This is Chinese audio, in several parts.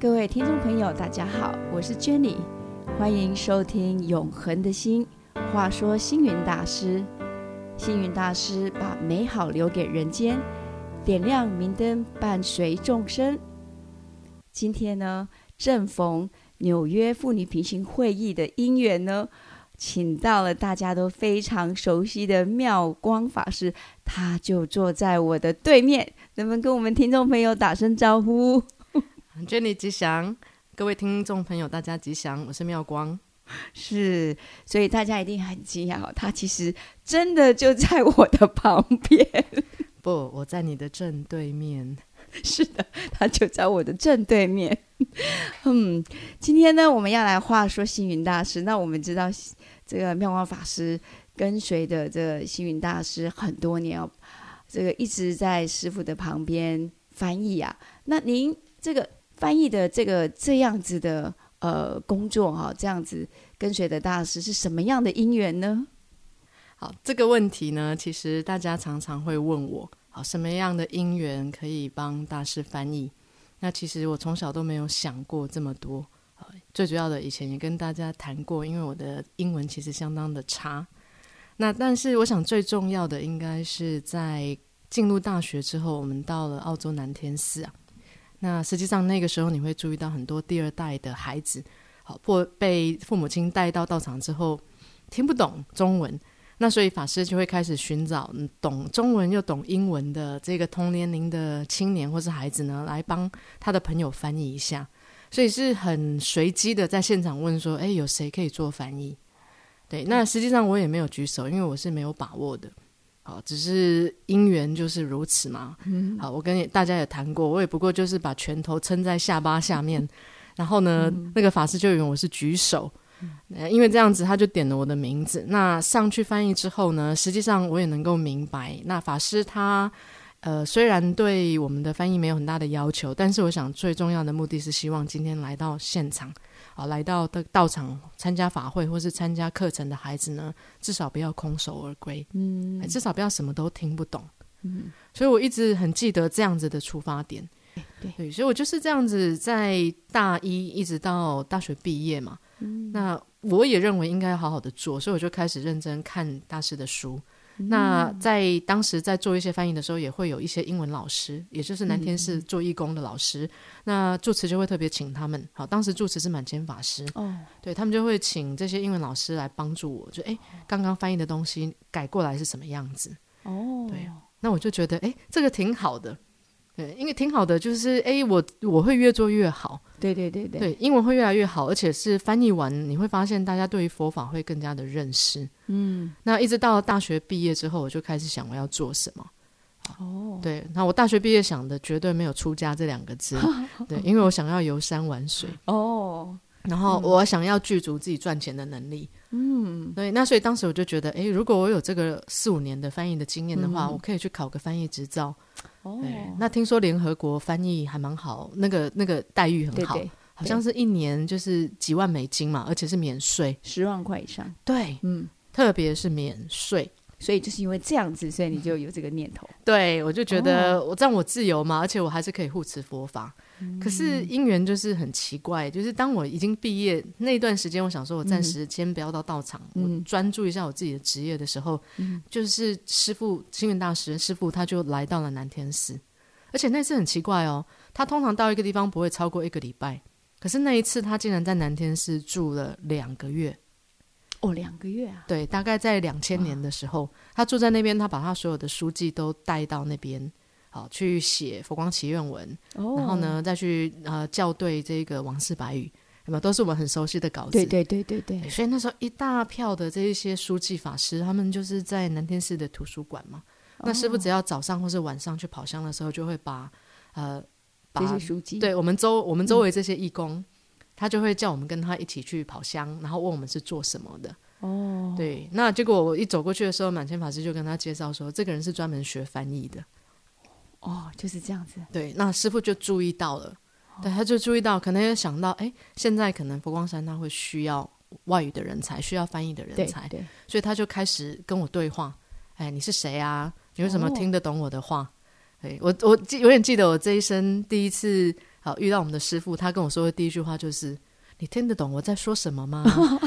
各位听众朋友，大家好，我是 Jenny，欢迎收听《永恒的心》。话说星云大师，星云大师把美好留给人间，点亮明灯，伴随众生。今天呢，正逢纽约妇女平行会议的因缘呢，请到了大家都非常熟悉的妙光法师，他就坐在我的对面，能不能跟我们听众朋友打声招呼？Jenny 吉祥，各位听众朋友，大家吉祥，我是妙光。是，所以大家一定很惊讶哦，他其实真的就在我的旁边。不，我在你的正对面。是的，他就在我的正对面。嗯，今天呢，我们要来话说星云大师。那我们知道，这个妙光法师跟随的这个星云大师很多年哦，这个一直在师傅的旁边翻译啊。那您这个翻译的这个这样子的。呃，工作哈，这样子跟随的大师是什么样的因缘呢？好，这个问题呢，其实大家常常会问我，好，什么样的因缘可以帮大师翻译？那其实我从小都没有想过这么多。最主要的，以前也跟大家谈过，因为我的英文其实相当的差。那但是，我想最重要的，应该是在进入大学之后，我们到了澳洲南天寺啊。那实际上那个时候，你会注意到很多第二代的孩子，好或被父母亲带到道场之后听不懂中文，那所以法师就会开始寻找懂中文又懂英文的这个同年龄的青年或是孩子呢，来帮他的朋友翻译一下。所以是很随机的在现场问说：“哎，有谁可以做翻译？”对，那实际上我也没有举手，因为我是没有把握的。好，只是因缘就是如此嘛。好，我跟大家也谈过，我也不过就是把拳头撑在下巴下面，然后呢，那个法师就以为我是举手，因为这样子他就点了我的名字。那上去翻译之后呢，实际上我也能够明白，那法师他呃虽然对我们的翻译没有很大的要求，但是我想最重要的目的是希望今天来到现场。啊，来到的道场参加法会或是参加课程的孩子呢，至少不要空手而归，嗯，至少不要什么都听不懂，嗯，所以我一直很记得这样子的出发点，对，所以我就是这样子在大一一直到大学毕业嘛，嗯，那我也认为应该好好的做，所以我就开始认真看大师的书。那在当时在做一些翻译的时候，也会有一些英文老师，也就是南天寺做义工的老师。那住持就会特别请他们。好，当时住持是满千法师。哦，对他们就会请这些英文老师来帮助我。就哎，刚刚翻译的东西改过来是什么样子？哦，对，那我就觉得哎，这个挺好的。对，因为挺好的，就是哎，我我会越做越好。对对对对，对，英文会越来越好，而且是翻译完，你会发现大家对于佛法会更加的认识。嗯，那一直到大学毕业之后，我就开始想我要做什么。哦，对，那我大学毕业想的绝对没有出家这两个字。对，因为我想要游山玩水。哦，然后我想要具足自己赚钱的能力。嗯，对，那所以当时我就觉得，哎，如果我有这个四五年的翻译的经验的话，我可以去考个翻译执照。哦，那听说联合国翻译还蛮好，那个那个待遇很好，好像是一年就是几万美金嘛，而且是免税，十万块以上。对，嗯，特别是免税，所以就是因为这样子，所以你就有这个念头。对，我就觉得我这样我自由嘛，而且我还是可以护持佛法。可是因缘就是很奇怪，就是当我已经毕业那段时间，我想说我暂时先不要到道场，我专注一下我自己的职业的时候，就是师傅星云大师师傅他就来到了南天寺，而且那次很奇怪哦，他通常到一个地方不会超过一个礼拜，可是那一次他竟然在南天寺住了两个月，哦，两个月啊？对，大概在两千年的时候，他住在那边，他把他所有的书记都带到那边。好，去写佛光祈愿文，然后呢，再去呃校对这个王氏白语，那么都是我们很熟悉的稿子。对对对对对。所以那时候一大票的这一些书记法师，他们就是在南天寺的图书馆嘛。那师傅只要早上或是晚上去跑香的时候，就会把呃这些书记，对我们周我们周围这些义工，他就会叫我们跟他一起去跑香，然后问我们是做什么的。哦。对，那结果我一走过去的时候，满千法师就跟他介绍说，这个人是专门学翻译的。哦，就是这样子。对，那师傅就注意到了，对，他就注意到，可能也想到，哎，现在可能佛光山他会需要外语的人才，需要翻译的人才，对，所以他就开始跟我对话。哎，你是谁啊？你为什么听得懂我的话？哎，我我记有点记得我这一生第一次好遇到我们的师傅，他跟我说的第一句话就是：“你听得懂我在说什么吗？”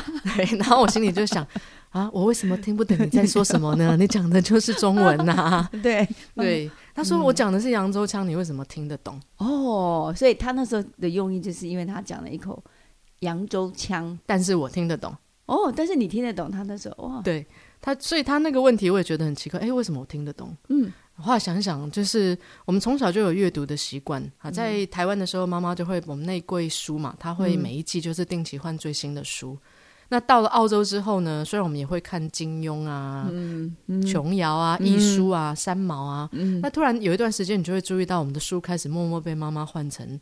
对，然后我心里就想啊，我为什么听不懂你在说什么呢？你讲的就是中文呐、对对，他说我讲的是扬州腔，你为什么听得懂？哦，所以他那时候的用意就是因为他讲了一口扬州腔但是我听得懂。哦，但是你听得懂他那时候哇，对他，所以他那个问题我也觉得很奇怪，哎，为什么我听得懂？嗯，后来想想，就是我们从小就有阅读的习惯啊，在台湾的时候，妈妈就会我们那柜书嘛，她会每一季就是定期换最新的书。那到了澳洲之后呢，虽然我们也会看金庸啊、嗯琼瑶啊、易书啊、三毛啊，嗯。那突然有一段时间，你就会注意到我们的书开始默默被妈妈换成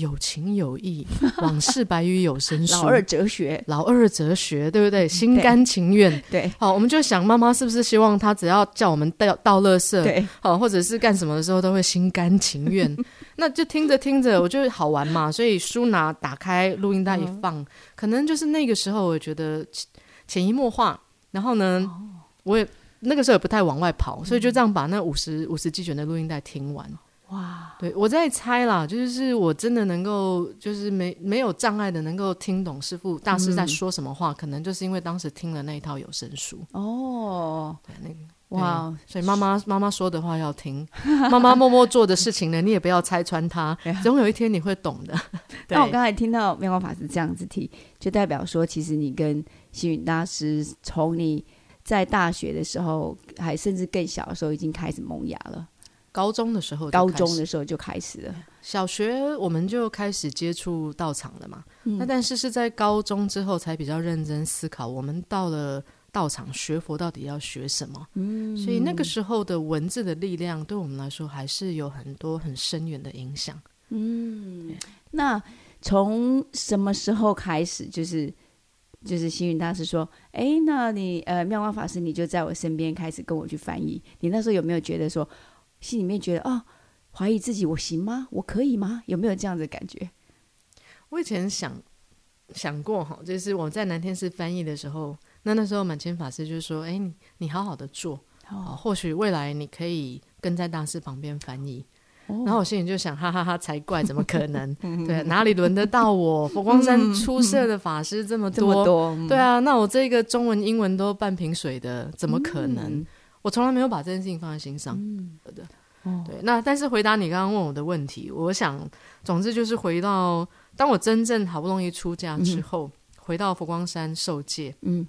有情有义、往事白于有声书、老二哲学，老二哲学，对不对？心甘情愿。对好，我们就想妈妈是不是希望她只要叫我们倒倒垃圾，对，好，或者是干什么的时候都会心甘情愿。那就听着听着，我觉得好玩嘛，所以书拿打开录音带一放，可能就是那个时候，我觉得潜潜移默化。然后呢，我也那个时候也不太往外跑，所以就这样把那五十五十几卷的录音带听完。哇，对我在猜啦，就是我真的能够，就是没没有障碍的，能够听懂师傅大师在说什么话，可能就是因为当时听了那一套有声书。哦，对，那个哇，所以妈妈妈妈说的话要听，妈妈默默做的事情呢，你也不要拆穿她，总有一天你会懂的。对那我刚才听到妙光法师这样子提，就代表说，其实你跟星云大师从你在大学的时候，还甚至更小的时候，已经开始萌芽了。高中的时候高中的时候就开始了。小学我们就开始接触道场了嘛，嗯那但是是在高中之后才比较认真思考，我们到了道场学佛到底要学什么？嗯，所以那个时候的文字的力量对我们来说还是有很多很深远的影响。嗯那从什么时候开始，就是就是星云大师说，哎，那你呃妙光法师你就在我身边开始跟我去翻译。你那时候有没有觉得说，心里面觉得啊，怀疑自己，我行吗？我可以吗？有没有这样的感觉？我以前想想过哈，就是我在南天寺翻译的时候，那那时候满谦法师就说：“哎，你你好好的做，哦，或许未来你可以跟在大师旁边翻译。”然后我心里就想，哈哈哈，才怪，怎么可能？对，哪里轮得到我？佛光山出色的法师这么多，对啊，那我这个中文、英文都半瓶水的，怎么可能？我从来没有把这件事情放在心上。的，对。那但是回答你刚刚问我的问题，我想，总之就是回到当我真正好不容易出家之后，回到佛光山受戒，嗯，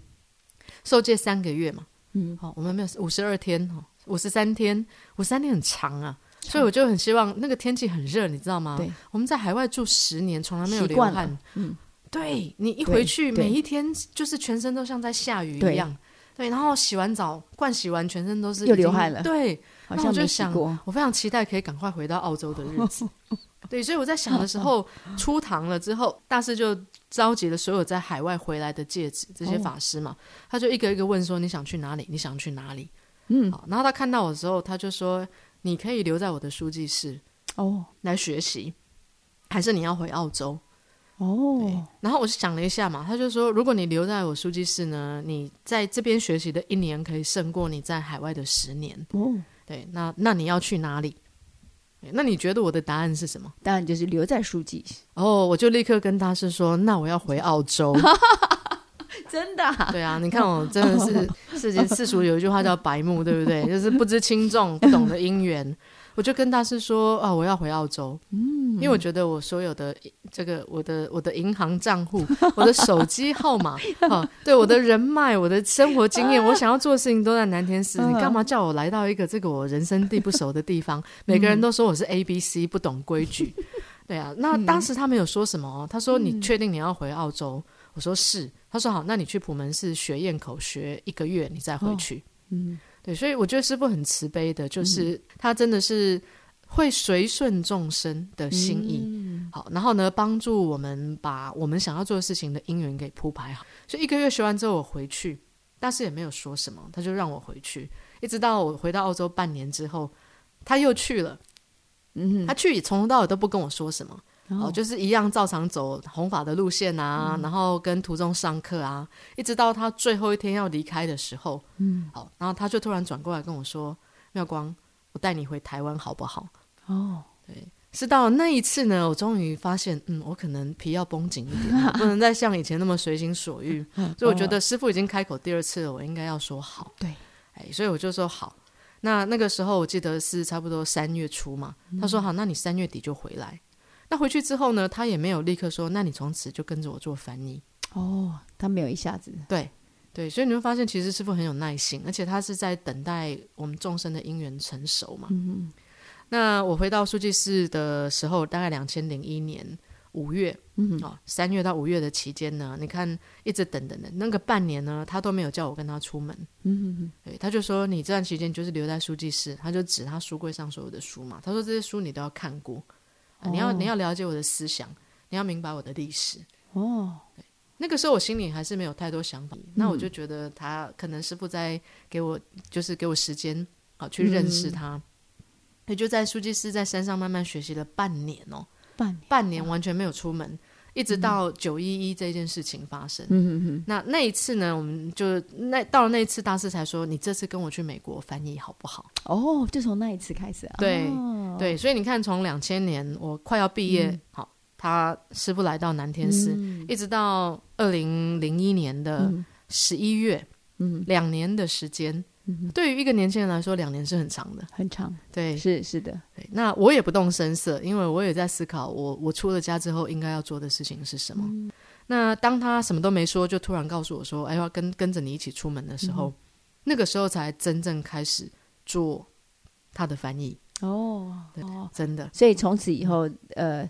受戒三个月嘛，嗯，好、我们没有五十二天，哦，五十三天，五十三天很长啊。所以我就很希望那个天气很热，你知道吗？对，我们在海外住十年，从来没有流汗。嗯，对你一回去，每一天就是全身都像在下雨一样。对，然后洗完澡，灌洗完，全身都是又流汗了对，那我就想。我非常期待可以赶快回到澳洲的日子。对，所以我在想的时候，出堂了之后，大师就召集了所有在海外回来的戒指这些法师嘛，他就一个一个问说：“你想去哪里？你想去哪里？”嗯，好，然后他看到我的时候，他就说：“你可以留在我的书记室哦来学习，还是你要回澳洲？”哦，然后我就想了一下嘛，他就说，如果你留在我书记室呢，你在这边学习的一年可以胜过你在海外的十年。哦，对，那那你要去哪里？那你觉得我的答案是什么？答案就是留在书记，哦，我就立刻跟大师说，那我要回澳洲。真的啊、对啊，你看我真的是 世界世俗有一句话叫白目，对不对？就是不知轻重，不懂得因缘。我就跟大师说啊，我要回澳洲，嗯，因为我觉得我所有的这个我的我的银行账户、我的手机号码啊，对我的人脉、我的生活经验，我想要做的事情都在南天寺。你干嘛叫我来到一个这个我人生地不熟的地方？每个人都说我是 A B C 不懂规矩，对啊。那当时他没有说什么哦，他说你确定你要回澳洲？我说是。他说好，那你去普门寺学咽口学一个月，你再回去。嗯，对，所以我觉得师傅很慈悲的，就是他真的是会随顺众生的心意。好，然后呢，帮助我们把我们想要做的事情的因缘给铺排好。所以一个月学完之后，我回去，大师也没有说什么，他就让我回去，一直到我回到澳洲半年之后，他又去了。嗯，他去从头到尾都不跟我说什么。哦哦，就是一样照常走弘法的路线啊，然后跟途中上课啊，一直到他最后一天要离开的时候，嗯，好，然后他就突然转过来跟我说：“妙光，我带你回台湾好不好哦，？”对是到那一次呢，我终于发现，嗯，我可能皮要绷紧一点，不能再像以前那么随心所欲。所以我觉得师傅已经开口第二次了，我应该要说好。对，哎，所以我就说好。那那个时候我记得是差不多三月初嘛，他说好，那你三月底就回来。那回去之后呢，他也没有立刻说，那你从此就跟着我做翻译。哦，他没有一下子。对对，所以你会发现，其实师傅很有耐心，而且他是在等待我们众生的因缘成熟嘛。嗯那我回到书记室的时候，大概两千零一年五月，嗯哦，三月到五月的期间呢，你看一直等等等，那个半年呢，他都没有叫我跟他出门。嗯对，他就说你这段期间就是留在书记室，他就指他书柜上所有的书嘛。他说这些书你都要看过，啊你要哦你要了解我的思想，你要明白我的历史。哦，那个时候我心里还是没有太多想法，那我就觉得他可能师傅在给我，就是给我时间啊去认识他。也就在书记室在山上慢慢学习了半年哦，半年。半年完全没有出门，一直到九一一这件事情发生。嗯嗯嗯，那那一次呢，我们就那到了那一次，大师才说你这次跟我去美国翻译好不好？哦，就从那一次开始啊。对哦对，所以你看，从两千年我快要毕业，好，他师傅来到南天寺，嗯一直到二零零一年的嗯十一月，嗯，两年的时间，对于一个年轻人来说，两年是很长的。很长，对，是是的，对那我也不动声色，因为我也在思考我，我出了家之后应该要做的事情是什么。嗯那当他什么都没说，就突然告诉我说：“哎，要跟跟着你一起出门的时候，那个时候才真正开始做他的翻译。哦对哦，真的，所以从此以后，呃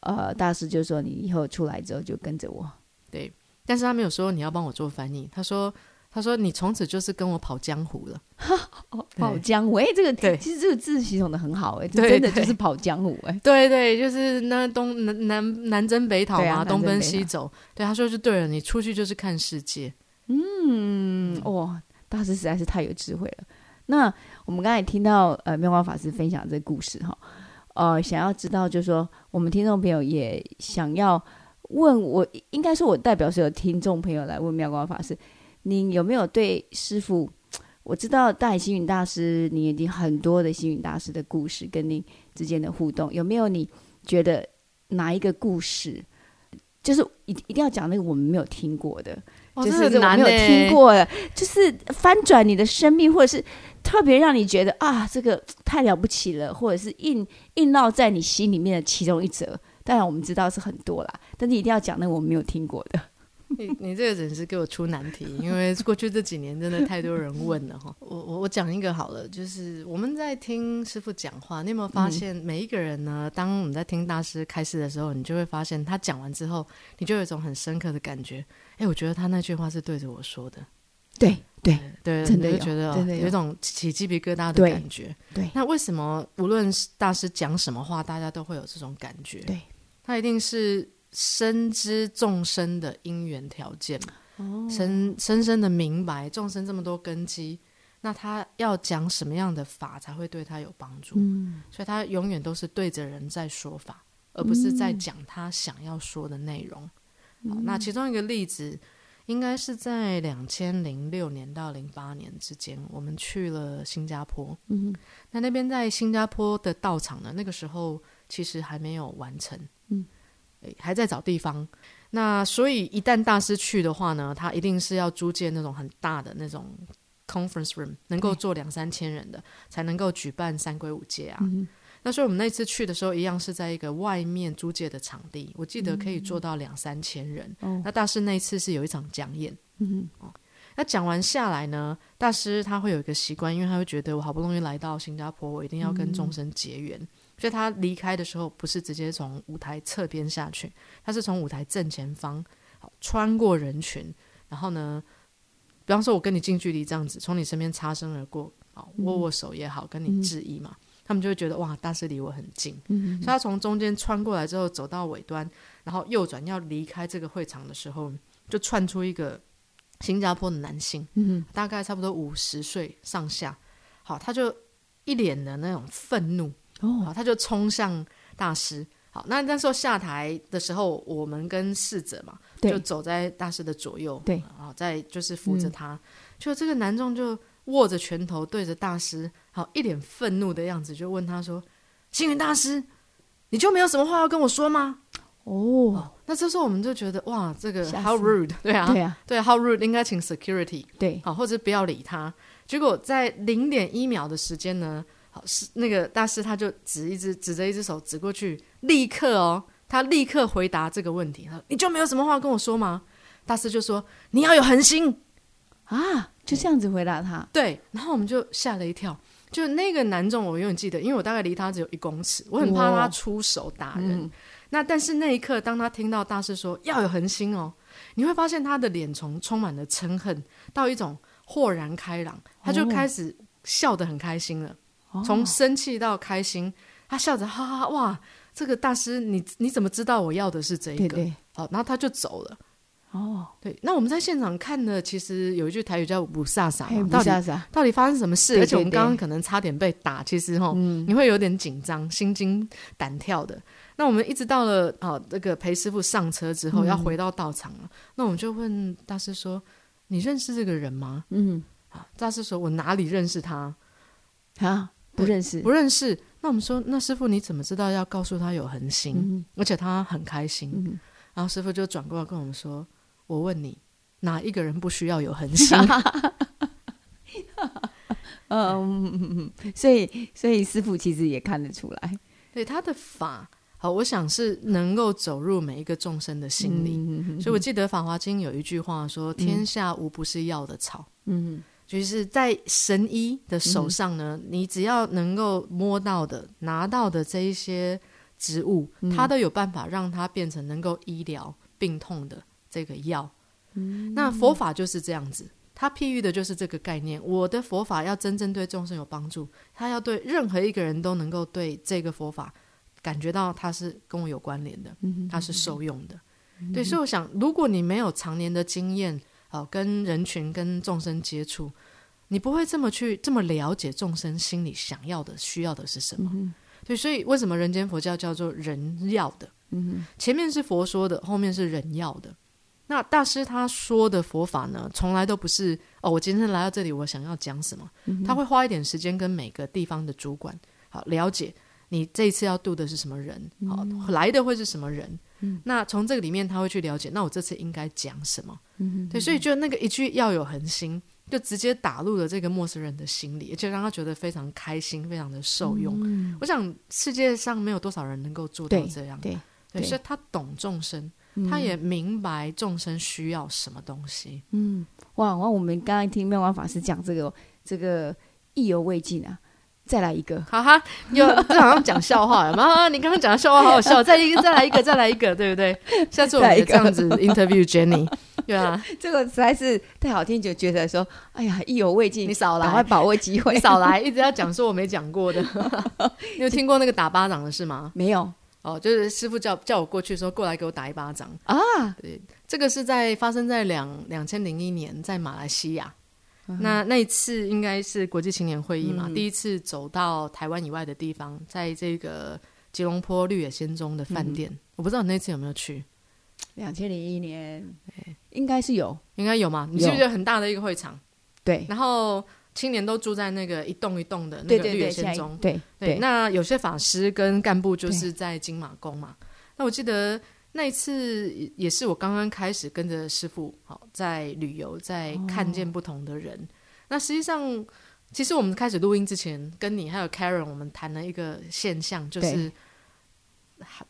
呃，大师就说你以后出来之后就跟着我。对。但是他没有说你要帮我做翻译，他说：“他说你从此就是跟我跑江湖了。哦，跑江湖，哎，这个对其实这个字系统的很好，哎，这真的就是跑江湖，哎，对对，就是那东南南南征北讨嘛，啊东奔西走。对，他说就对了，你出去就是看世界。嗯，哇，大师实在是太有智慧了。那我们刚才听到呃妙光法师分享这个故事哈，呃，想要知道就是说，我们听众朋友也想要问我，应该说我代表所有听众朋友来问妙光法师，你有没有对师傅？我知道大海星云大师，你已经很多的星云大师的故事跟你之间的互动，有没有你觉得哪一个故事，就是一一定要讲那个我们没有听过的？哦就是没有欸听过的，就是翻转你的生命，或者是特别让你觉得啊，这个太了不起了，或者是印印烙在你心里面的其中一则。当然我们知道是很多啦，但是一定要讲那个我们没有听过的。你你这个真是给我出难题，因为过去这几年真的太多人问了哈。我我我讲一个好了，就是我们在听师傅讲话，你有没有发现每一个人呢？当我们在听大师开示的时候，你就会发现他讲完之后，你就有一种很深刻的感觉。哎，我觉得他那句话是对着我说的，对对对，真的觉得哦真的有有一种起鸡皮疙瘩的感觉。对那为什么无论是大师讲什么话，大家都会有这种感觉？对，他一定是深知众生的因缘条件嘛。哦深深深的明白众生这么多根基，那他要讲什么样的法才会对他有帮助？嗯所以他永远都是对着人在说法，而不是在讲他想要说的内容。好，那其中一个例子，应该是在两千零六年到零八年之间，我们去了新加坡。嗯那那边在新加坡的道场呢，那个时候其实还没有完成，嗯诶，还在找地方。那所以一旦大师去的话呢，他一定是要租借那种很大的那种 conference room，能够坐两三千人的，才能够举办三归五戒啊。嗯。那所以我们那次去的时候，一样是在一个外面租借的场地，我记得可以坐到两三千人。哦。那大师那一次是有一场讲演，嗯那讲完下来呢，大师他会有一个习惯，因为他会觉得我好不容易来到新加坡，我一定要跟众生结缘，所以他离开的时候不是直接从舞台侧边下去，他是从舞台正前方，好穿过人群，然后呢，比方说我跟你近距离这样子从你身边擦身而过，好握握手也好，跟你致意嘛，他们就会觉得哇，大师离我很近，嗯所以他从中间穿过来之后，走到尾端，然后右转要离开这个会场的时候，就窜出一个新加坡的男性，嗯大概差不多五十岁上下，好，他就一脸的那种愤怒，哦。好，他就冲向大师。好，那那时候下台的时候，我们跟侍者嘛，就走在大师的左右，对。然后再就是扶着他，就这个男众就握着拳头对着大师，好一脸愤怒的样子，就问他说：“星云大师，你就没有什么话要跟我说吗？哦，那这时候我们就觉得哇，这个吓 how rude，对啊，对啊，对，how rude 应该请 security 对，好，或者不要理他。结果在零点一秒的时间呢，好是那个大师他就指一只指着一只手指过去，立刻哦，他立刻回答这个问题，他说你就没有什么话跟我说吗？大师就说你要有恒心，啊，就这样子回答他，对，然后我们就吓了一跳。就那个男众，我永远记得，因为我大概离他只有一公尺，我很怕他出手打人。嗯那但是那一刻，当他听到大师说要有恒心哦，你会发现他的脸从充满了嗔恨到一种豁然开朗，他就哦开始笑得很开心了，哦从生气到开心，他笑着哈哈哈哇，这个大师你你怎么知道我要的是这一个？对对，好，然后他就走了。哦，对，那我们在现场看的，其实有一句台语叫“不飒飒”，到底到底发生什么事？对而且我们刚刚可能差点被打，其实哈，嗯你会有点紧张、心惊胆跳的。那我们一直到了哦，这个裴师傅上车之后，嗯要回到道场了。那我们就问大师说：“你认识这个人吗嗯，？”啊，大师说：“我哪里认识他？啊，不认识，不认识。”那我们说：“那师傅你怎么知道要告诉他有恒心，嗯而且他很开心？”嗯，然后师傅就转过来跟我们说：“我问你，哪一个人不需要有恒心？” 嗯，所以所以师傅其实也看得出来，对他的法，好，我想是能够走入每一个众生的心里。嗯所以我记得《法华经》有一句话说：“天下无不是药的草。嗯就是在神医的手上呢，你只要能够摸到的、拿到的这一些植物，嗯它都有办法让它变成能够医疗病痛的这个药。嗯那佛法就是这样子，它譬喻的就是这个概念。我的佛法要真正对众生有帮助，它要对任何一个人都能够对这个佛法感觉到它是跟我有关联的，嗯它是受用的。对，所以我想，如果你没有常年的经验，哦，跟人群、跟众生接触，你不会这么去这么了解众生心里想要的、需要的是什么。对，所以为什么人间佛教叫做人要的？嗯前面是佛说的，后面是人要的。那大师他说的佛法呢，从来都不是哦，我今天来到这里，我想要讲什么，他会花一点时间跟每个地方的主管好了解你这一次要度的是什么人，好、来的会是什么人。那从这个里面他会去了解，那我这次应该讲什么？对，所以就那个一句要有恒心，就直接打入了这个陌生人的心里，而且让他觉得非常开心，非常的受用。我想世界上没有多少人能够做到这样。对，对，对所以他懂众生，他也明白众生需要什么东西。嗯，哇，哇，我们刚刚听妙光法师讲这个这个意犹未尽啊，再来一个，哈哈，有这好像讲笑话了吗？你刚刚讲的笑话好好笑，再一个，再来一个，再来一个，对不对？下次我们也这样子 interview Jenny，对啊，这个实在是太好听，就觉得说，哎呀，意犹未尽，你少来，赶快把握机会你，少来，一直要讲说我没讲过的。你有听过那个打巴掌的事吗？没有哦，就是师傅叫叫我过去说过来给我打一巴掌。啊？对这个是在发生在两两千零一年，在马来西亚。那那一次应该是国际青年会议嘛，第一次走到台湾以外的地方，在这个吉隆坡绿野仙踪的饭店，我不知道你那次有没有去，两千零一年应该是有，应该有嘛？你记不记得很大的一个会场？对，然后青年都住在那个一栋一栋的那个绿野仙踪，对对，对，那有些法师跟干部就是在金马宫嘛。那我记得那一次也也是我刚刚开始跟着师傅好在旅游，在看见不同的人。那实际上，其实我们开始录音之前，跟你还有 Karen 我们谈了一个现象，就是对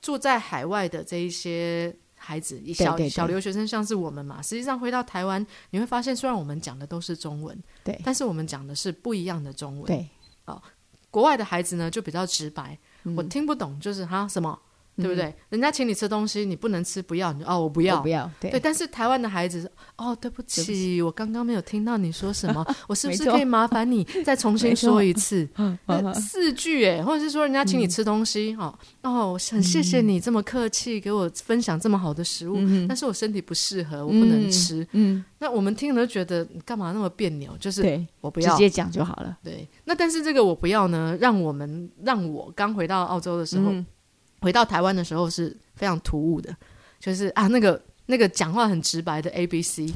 住在海外的这一些。孩子小小留学生像是我们嘛，实际上回到台湾，你会发现，虽然我们讲的都是中文，对但是我们讲的是不一样的中文。对，哦国外的孩子呢就比较直白，嗯我听不懂，就是哈什么，对不对？人家请你吃东西，你不能吃，不要，你就哦我不要不。要，对对，但是台湾的孩子是哦，对不起，我刚刚没有听到你说什么，我是不是可以麻烦你 再重新说一次？嗯四句哎，或者是说人家请你吃东西，哦哦，很谢谢你这么客气，给我分享这么好的食物，但是我身体不适合，我不能吃。嗯，那我们听了就觉得你干嘛那么别扭？就是，我不要，直接讲就好了，对，那但是这个我不要呢，让我们让我刚回到澳洲的时候，嗯回到台湾的时候是非常突兀的，就是啊那个那个讲话很直白的 A B C，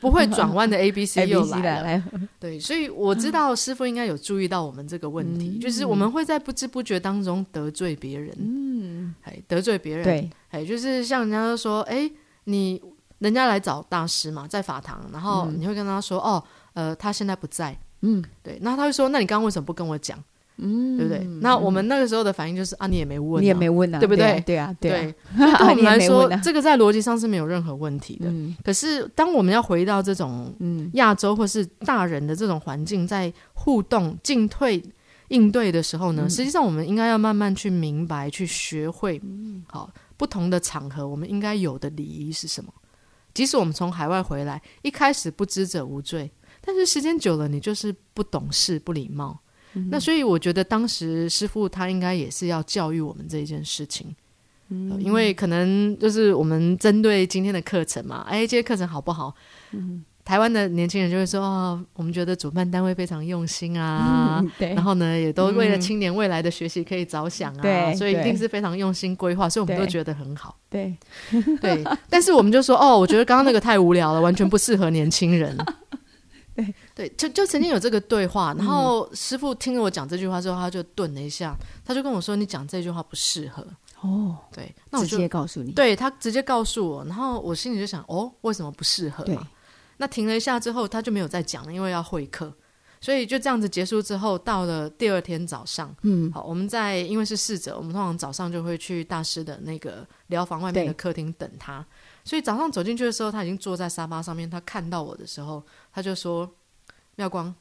不会转弯的 A B C 又来了。来，对，所以我知道师傅应该有注意到我们这个问题，嗯就是我们会在不知不觉当中得罪别人。嗯得罪别人，对，哎，就是像人家说，哎，你人家来找大师嘛，在法堂，然后你会跟他说，哦，呃，他现在不在，嗯，对，那他会说，那你刚刚为什么不跟我讲？嗯，对不对？那我们那个时候的反应就是啊，你也没问啊，你也没问啊，对不对？对啊，对啊，对，我们来说这个在逻辑上是没有任何问题的。嗯。可是当我们要回到这种嗯。亚洲或是大人的这种环境，在互动、进退、应对的时候呢，嗯。实际上我们应该要慢慢去明白、去学会，嗯。好不同的场合我们应该有的礼仪是什么。即使我们从海外回来，一开始不知者无罪，但是时间久了，你就是不懂事、不礼貌。嗯那所以我觉得当时师傅他应该也是要教育我们这一件事情。因为可能就是我们针对今天的课程嘛，哎，这些课程好不好？嗯台湾的年轻人就会说，哦，我们觉得主办单位非常用心啊，嗯 对，然后呢，也都为了青年未来的学习可以着想啊，对所以一定是非常用心规划，所以我们都觉得很好。对，对，但是我们就说，哦，我觉得刚刚那个太无聊了，完全不适合年轻人。对对，就就曾经有这个对话，然后师傅听了我讲这句话之后，他就顿了一下，他就跟我说：“你讲这句话不适合。哦，”对，那我直就接告诉你，对他直接告诉我，然后我心里就想，哦，为什么不适合对嘛？那停了一下之后，他就没有再讲了，因为要会客，所以就这样子结束之后，到了第二天早上，嗯，好，我们在因为是侍者，我们通常早上就会去大师的那个疗房外面的客厅等他，所以早上走进去的时候，他已经坐在沙发上面，他看到我的时候，他就说：“妙光，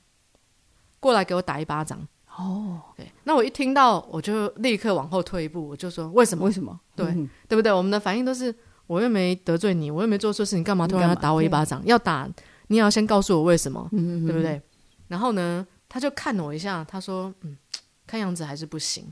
过来给我打一巴掌。”哦，对，那我一听到，我就立刻往后退一步，我就说：“为什么？为什么？对嗯对不对？我们的反应都是，我又没得罪你，我又没做错事，你干嘛突然要打我一巴掌？要打，你也要先告诉我为什么，嗯，对不对？然后呢，他就看了我一下，他说：“嗯，看样子还是不行，好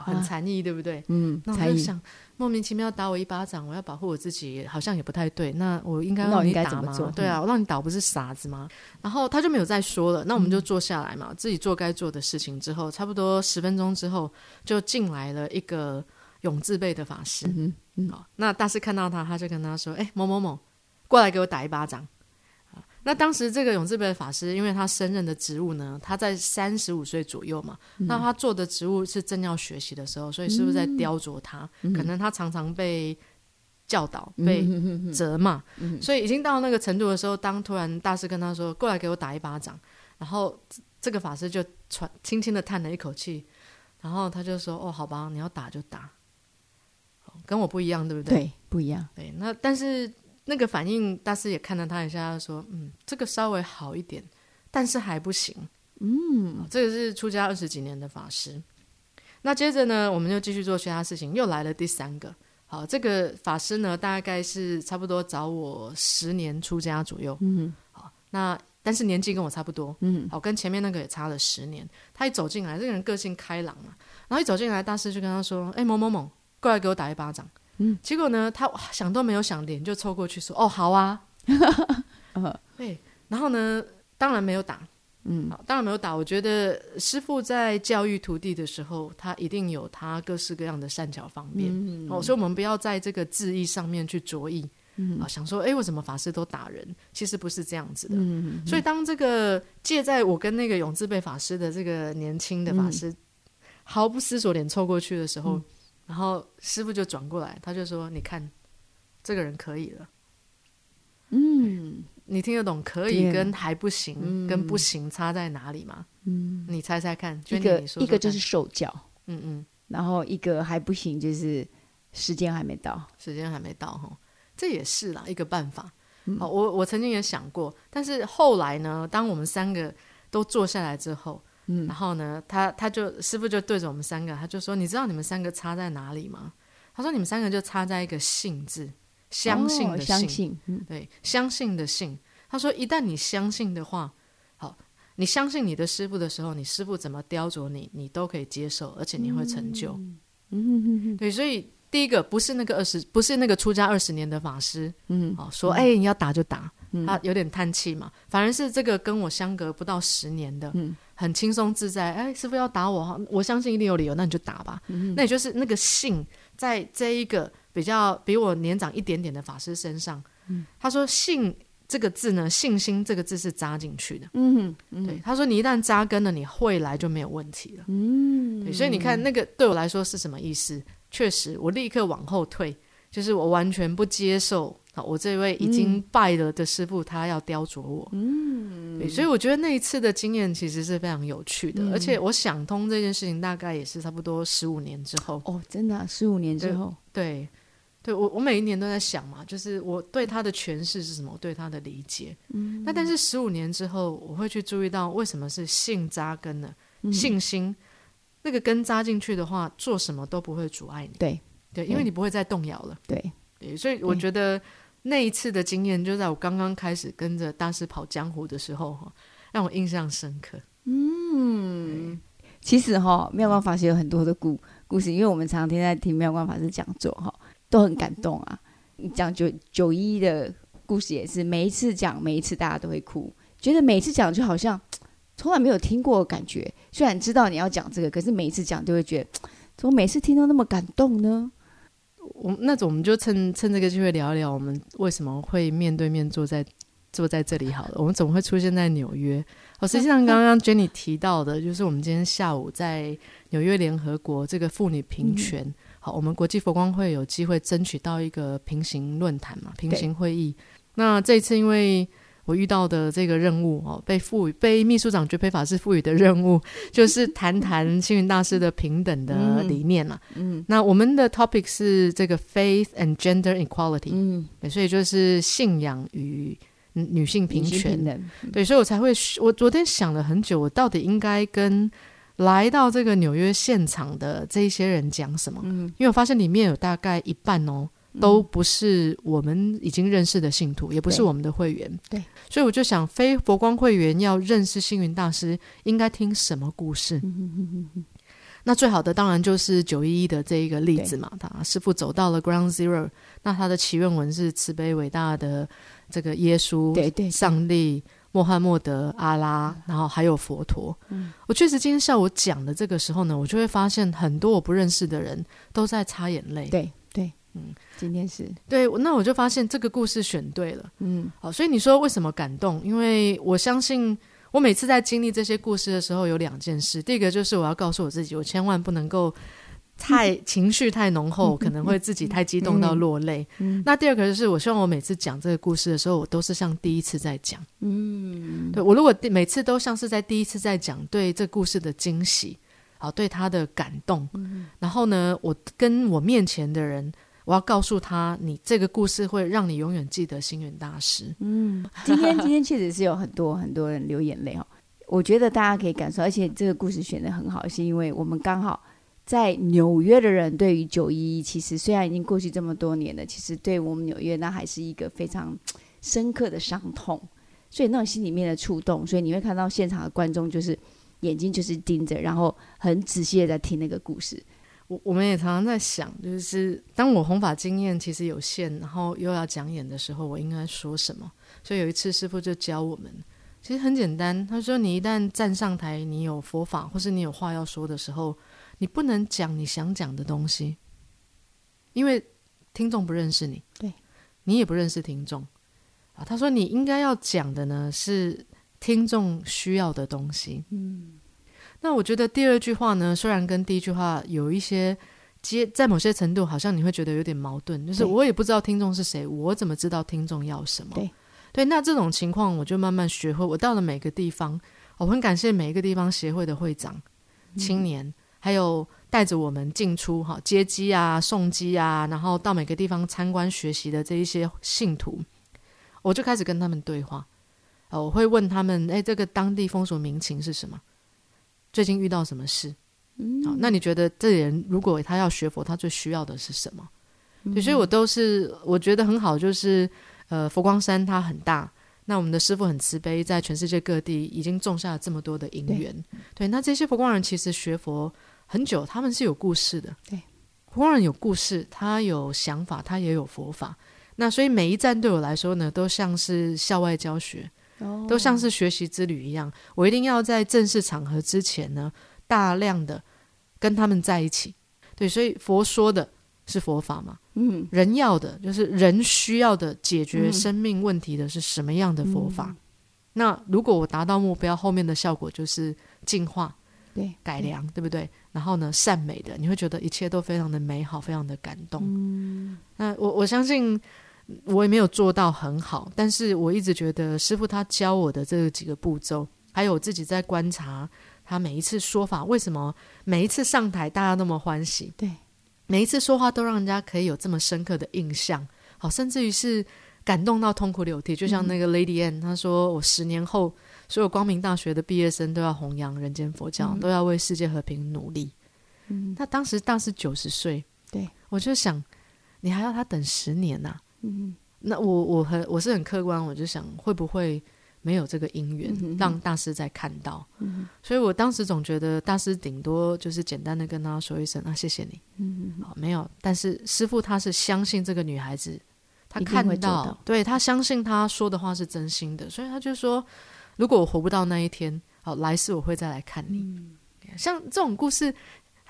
很啊禅意，对不对？”嗯，那我就想，莫名其妙打我一巴掌，我要保护我自己，好像也不太对。那我应该让你打吗对啊，我让你打，不是傻子吗？然后他就没有再说了。那我们就坐下来嘛，自己做该做的事情之后，差不多十分钟之后，就进来了一个永字辈的法师。嗯嗯好，那大师看到他，他就跟他说：“哎、某某某，过来给我打一巴掌。”啊那当时这个永字辈的法师，因为他升任的职务呢，他在三十五岁左右嘛，嗯那他做的职务是正要学习的时候，所以是不是在雕琢他？可能他常常被教导、被嗯责骂，所以已经到那个程度的时候，当突然大师跟他说：“过来给我打一巴掌。”然后这这个法师就喘轻轻的叹了一口气，然后他就说：“哦，好吧，你要打就打。”哦跟我不一样，对不对？对，不一样，对，那但是那个反应，大师也看了他一下，他说：“嗯，这个稍微好一点，但是还不行。”嗯，这个是出家二十几年的法师。那接着呢，我们就继续做其他事情，又来了第三个。好，这个法师呢，大概是差不多找我十年出家左右。嗯好，那但是年纪跟我差不多。嗯，好，跟前面那个也差了十年。他一走进来，这个人个性开朗嘛，然后一走进来，大师就跟他说：“哎、某某某，过来给我打一巴掌。”嗯，结果呢，他想都没有想，脸就凑过去说：“哦，好啊。呃”对，然后呢，当然没有打。嗯，好，当然没有打。我觉得师傅在教育徒弟的时候，他一定有他各式各样的善巧方便。嗯哦，所以我们不要在这个字义上面去着意。啊，想说，哎，为什么法师都打人？其实不是这样子的。嗯所以当这个借在我跟那个永志贝法师的这个年轻的法师、毫不思索脸凑过去的时候，然后师傅就转过来，他就说：“你看，这个人可以了。嗯你听得懂可以跟还不行、嗯跟不行差在哪里吗？嗯，你猜猜看。一个一个就是受教，嗯嗯，然后一个还不行，就是时间还没到，时间还没到哈，这也是啦一个办法。嗯好，我我曾经也想过，但是后来呢，当我们三个都坐下来之后，嗯。然后呢，他他就师傅就对着我们三个，他就说：“你知道你们三个差在哪里吗？”他说：“你们三个就差在一个信字，相信哦的相信，嗯。对，相信的信。”他说：“一旦你相信的话，好，你相信你的师傅的时候，你师傅怎么雕琢你，你都可以接受，而且你会成就。嗯。嗯对，所以第一个不是那个二十，不是那个出家二十年的法师，嗯。哦，说哎、你要打就打，嗯。他有点叹气嘛。反而是这个跟我相隔不到十年的，嗯很轻松自在。哎，师傅要打我，我相信一定有理由，那你就打吧。嗯那也就是那个信，在这一个比较比我年长一点点的法师身上，嗯他说信这个字呢，信心这个字是扎进去的。嗯嗯对，他说你一旦扎根了，你会来就没有问题了。嗯，对，所以你看那个对我来说是什么意思？确实，我立刻往后退，就是我完全不接受啊，我这位已经拜了的师傅他要雕琢我。嗯，对，所以我觉得那一次的经验其实是非常有趣的，而且我想通这件事情大概也是差不多十五年之后。哦，真的，十五年之后，对。对我，我每一年都在想嘛，就是我对他的诠释是什么，我对他的理解。嗯，那但是十五年之后，我会去注意到为什么是性扎根了，信心那个根扎进去的话，做什么都不会阻碍你。对对，因为你不会再动摇了。对对，所以我觉得那一次的经验，就在我刚刚开始跟着大师跑江湖的时候，哈，让我印象深刻。嗯，其实哈，妙光法师有很多的故故事，因为我们常常听在听妙光法师讲座，哈。都很感动啊！你讲九九一的故事也是，每一次讲，每一次大家都会哭，觉得每一次讲就好像从来没有听过感觉。虽然知道你要讲这个，可是每一次讲都会觉得，怎么每次听都那么感动呢？我那种我们就趁趁这个机会聊一聊，我们为什么会面对面坐在坐在这里好了？我们怎么会出现在纽约？哦，实际上刚刚 Jenny 提到的，就是我们今天下午在纽约联合国这个妇女平权。好，我们国际佛光会有机会争取到一个平行论坛嘛，平行会议。那这次因为我遇到的这个任务哦，被赋予被秘书长觉培法师赋予的任务，就是谈谈 星云大师的平等的理念嘛。嗯，那我们的 topic 是这个 faith and gender equality，嗯，所以就是信仰与女性平权。对，所以我才会，我昨天想了很久，我到底应该跟。来到这个纽约现场的这一些人讲什么？嗯，因为我发现里面有大概一半哦，都不是我们已经认识的信徒，也不是我们的会员。对，所以我就想，非佛光会员要认识星云大师，应该听什么故事？那最好的当然就是九一一的这一个例子嘛。他师傅走到了 Ground Zero，那他的祈愿文是慈悲伟大的这个耶稣，对对，上帝。穆罕默德、阿拉，然后还有佛陀。嗯，我确实今天下午讲的这个时候呢，我就会发现很多我不认识的人都在擦眼泪。对对，嗯，今天是对，那我就发现这个故事选对了。嗯，好，所以你说为什么感动？因为我相信，我每次在经历这些故事的时候，有两件事。第一个就是我要告诉我自己，我千万不能够。太情绪太浓厚，可能会自己太激动到落泪。那第二个就是，我希望我每次讲这个故事的时候，我都是像第一次在讲。嗯，对我如果每次都像是在第一次在讲，对这故事的惊喜，好对他的感动。然后呢，我跟我面前的人，我要告诉他，你这个故事会让你永远记得星云大师。嗯，今天今天确实是有很多很多人流眼泪哦。我觉得大家可以感受，而且这个故事选的很好，是因为我们刚好。在纽约的人对于九一一，其实虽然已经过去这么多年了，其实对我们纽约那还是一个非常深刻的伤痛，所以那种心里面的触动，所以你会看到现场的观众就是眼睛就是盯着，然后很仔细的在听那个故事。我我们也常常在想，就是当我弘法经验其实有限，然后又要讲演的时候，我应该说什么？所以有一次师傅就教我们，其实很简单，他说你一旦站上台，你有佛法或是你有话要说的时候。你不能讲你想讲的东西，因为听众不认识你，对，你也不认识听众啊。他说你应该要讲的呢是听众需要的东西。嗯，那我觉得第二句话呢，虽然跟第一句话有一些接，在某些程度好像你会觉得有点矛盾，就是我也不知道听众是谁，我怎么知道听众要什么？对，对，那这种情况我就慢慢学会。我到了每个地方，我很感谢每一个地方协会的会长、青年。还有带着我们进出哈接机啊送机啊，然后到每个地方参观学习的这一些信徒，我就开始跟他们对话。呃，我会问他们：哎，这个当地风俗民情是什么？最近遇到什么事？嗯，好，那你觉得这人如果他要学佛，他最需要的是什么？所以，我都是我觉得很好，就是呃，佛光山它很大，那我们的师傅很慈悲，在全世界各地已经种下了这么多的因缘。对，那这些佛光人其实学佛。很久，他们是有故事的。对，佛光人有故事，他有想法，他也有佛法。那所以每一站对我来说呢，都像是校外教学，都像是学习之旅一样。我一定要在正式场合之前呢，大量的跟他们在一起。对，所以佛说的是佛法嘛？嗯，人要的就是人需要的解决生命问题的是什么样的佛法？那如果我达到目标，后面的效果就是进化。对，改良，对不对？然后呢善美的，你会觉得一切都非常的美好，非常的感动。嗯，那我我相信我也没有做到很好，但是我一直觉得师傅他教我的这几个步骤，还有我自己在观察他每一次说法，为什么每一次上台大家那么欢喜？对，每一次说话都让人家可以有这么深刻的印象，好，甚至于是感动到痛哭流涕。就像那个 Lady Anne，她说：“我十年后。”所有光明大学的毕业生都要弘扬人间佛教，都要为世界和平努力。嗯，那当时大师九十岁，对我就想，你还要他等十年呐？嗯，那我我很我是很客观，我就想会不会没有这个因缘让大师再看到？嗯，所以我当时总觉得大师顶多就是简单的跟他说一声啊，谢谢你。嗯，好，没有。但是师傅他是相信这个女孩子，他看到，对他相信他说的话是真心的，所以他就说。如果我活不到那一天，好，来世我会再来看你。像这种故事，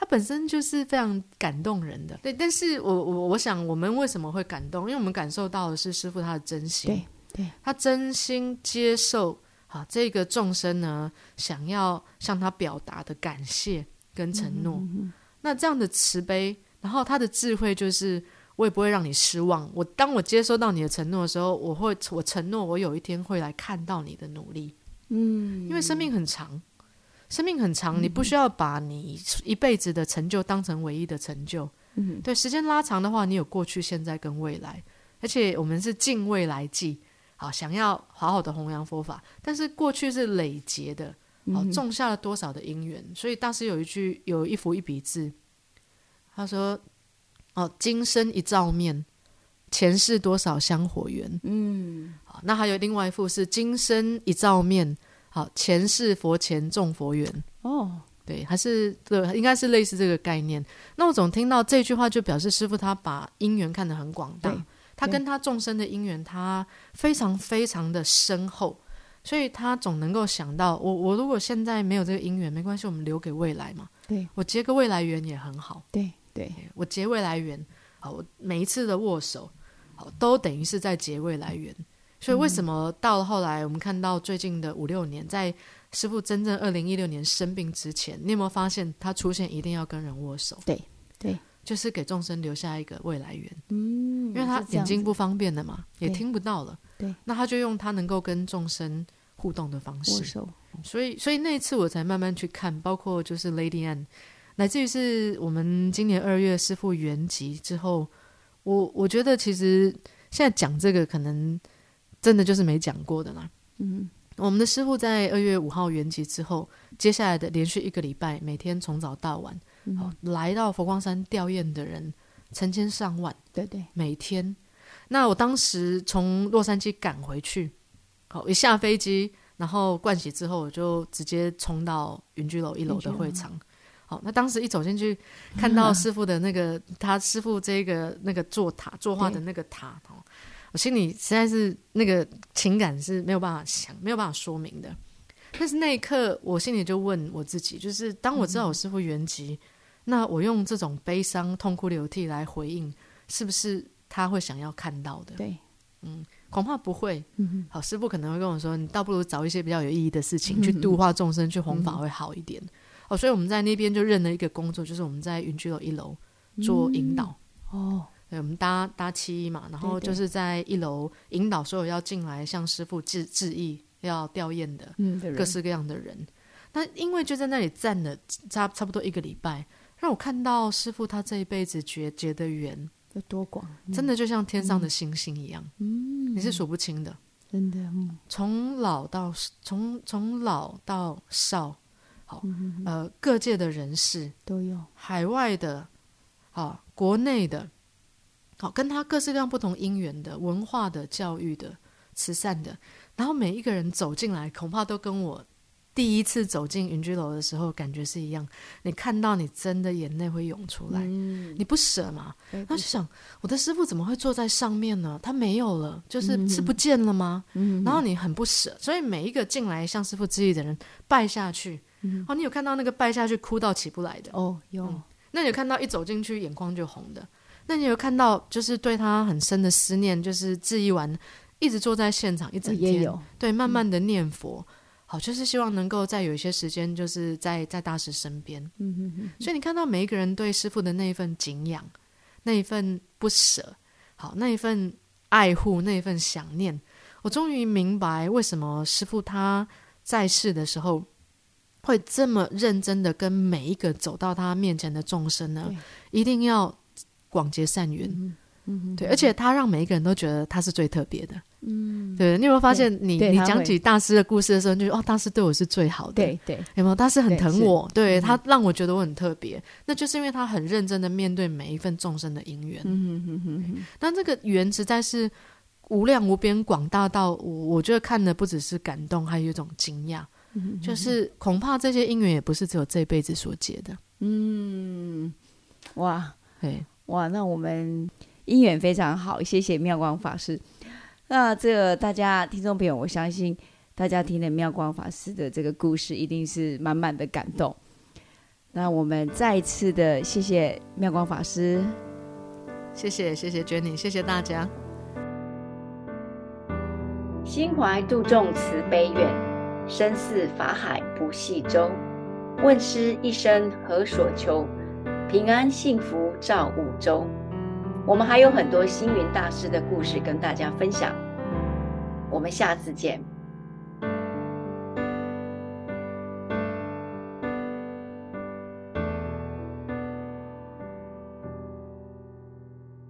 它本身就是非常感动人的。对，但是我我我想，我们为什么会感动？因为我们感受到的是师傅他的真心，对，对他真心接受好这个众生呢，想要向他表达的感谢跟承诺。那这样的慈悲，然后他的智慧就是。我也不会让你失望。我当我接收到你的承诺的时候，我会我承诺我有一天会来看到你的努力。嗯，因为生命很长，生命很长，你不需要把你一辈子的成就当成唯一的成就。嗯，对，时间拉长的话，你有过去、现在跟未来，而且我们是敬未来记，好，想要好好的弘扬佛法，但是过去是累劫的，好，种下了多少的因缘。所以大师有一句，有一幅一笔字，他说。哦，今生一照面，前世多少香火缘？嗯，好，那还有另外一幅是今生一照面，好，前世佛前种佛缘。哦，对，还是对，应该是类似这个概念。那我总听到这句话，就表示师傅他把因缘看得很广大，他跟他众生的因缘，他非常非常的深厚，所以他总能够想到，我我如果现在没有这个因缘，没关系，我们留给未来嘛。对我结个未来缘也很好。对。对我结未来缘，好，我每一次的握手，好，都等于是在结未来缘。所以为什么到了后来，我们看到最近的五六年，在师傅真正二零一六年生病之前，你有没有发现他出现一定要跟人握手？对对，就是给众生留下一个未来缘。嗯，因为他眼睛不方便的嘛，也听不到了。对，那他就用他能够跟众生互动的方式握手。所以，所以那一次我才慢慢去看，包括就是 Lady Anne。乃至于是我们今年二月师傅圆寂之后，我我觉得其实现在讲这个可能真的就是没讲过的啦。嗯，我们的师傅在二月五号圆寂之后，接下来的连续一个礼拜，每天从早到晚，好来到佛光山吊唁的人成千上万。对对，每天。那我当时从洛杉矶赶回去，好一下飞机，然后盥洗之后，我就直接冲到云居楼一楼的会场。好，那当时一走进去，看到 师傅的那个，他师傅这个那个坐塔作画的那个塔，哦，我心里实在是那个情感是没有办法想，没有办法说明的。但是那一刻，我心里就问我自己，就是当我知道我师傅原籍，那我用这种悲伤、痛哭流涕来回应，是不是他会想要看到的？对，嗯，恐怕不会。嗯好，师傅可能会跟我说，你倒不如找一些比较有意义的事情去度化众生，去弘法会好一点。哦，所以我们在那边就认了一个工作，就是我们在云居楼一楼做引导。哦，对，我们搭搭七一嘛，然后就是在一楼引导所有要进来向师傅致致意、要吊唁的各式各样的人。那因为就在那里站了差差不多一个礼拜，让我看到师傅他这一辈子结结的缘有多广，真的就像天上的星星一样。嗯，你是数不清的，真的。嗯，从老到从从老到少。好，呃，各界的人士都有，海外的，好，国内的，好，跟他各式各样不同因缘的，文化的、教育的、慈善的，然后每一个人走进来，恐怕都跟我第一次走进云居楼的时候感觉是一样。你看到，你真的眼泪会涌出来，你不舍嘛？他就想，我的师傅怎么会坐在上面呢？他没有了，就是是不见了吗？然后你很不舍，所以每一个进来向师傅致意的人拜下去。哦，你有看到那个拜下去哭到起不来的哦，有。那你有看到一走进去眼眶就红的？那你有看到就是对他很深的思念，就是质疑完，一直坐在现场一整天，对，慢慢的念佛。好，就是希望能够再有一些时间，就是在在大师身边。嗯嗯嗯，所以你看到每一个人对师傅的那一份敬仰，那一份不舍，好，那一份爱护，那一份想念，我终于明白为什么师傅他在世的时候会这么认真的跟每一个走到他面前的众生呢，一定要广结善缘。嗯哼，对，而且他让每一个人都觉得他是最特别的。嗯，对，你有没有发现你，你讲起大师的故事的时候，你就觉得哦，大师对我是最好的。对对，有没有？大师很疼我，对嗯他让我觉得我很特别，那就是因为他很认真的面对每一份众生的因缘。嗯哼哼哼哼，但这个缘实在是无量无边、广大到我我觉得看的不只是感动，还有一种惊讶，嗯就是恐怕这些因缘也不是只有这辈子所结的。嗯，哇。对，哇，那我们姻缘非常好，谢谢妙光法师。那这个大家听众朋友，我相信大家听了妙光法师的这个故事，一定是满满的感动。那我们再一次的谢谢妙光法师，谢谢谢谢 Jenny，谢谢大家。心怀度众慈悲愿，身似法海不系舟。问师一生何所求？平安幸福照五洲。我们还有很多星云大师的故事跟大家分享，我们下次见。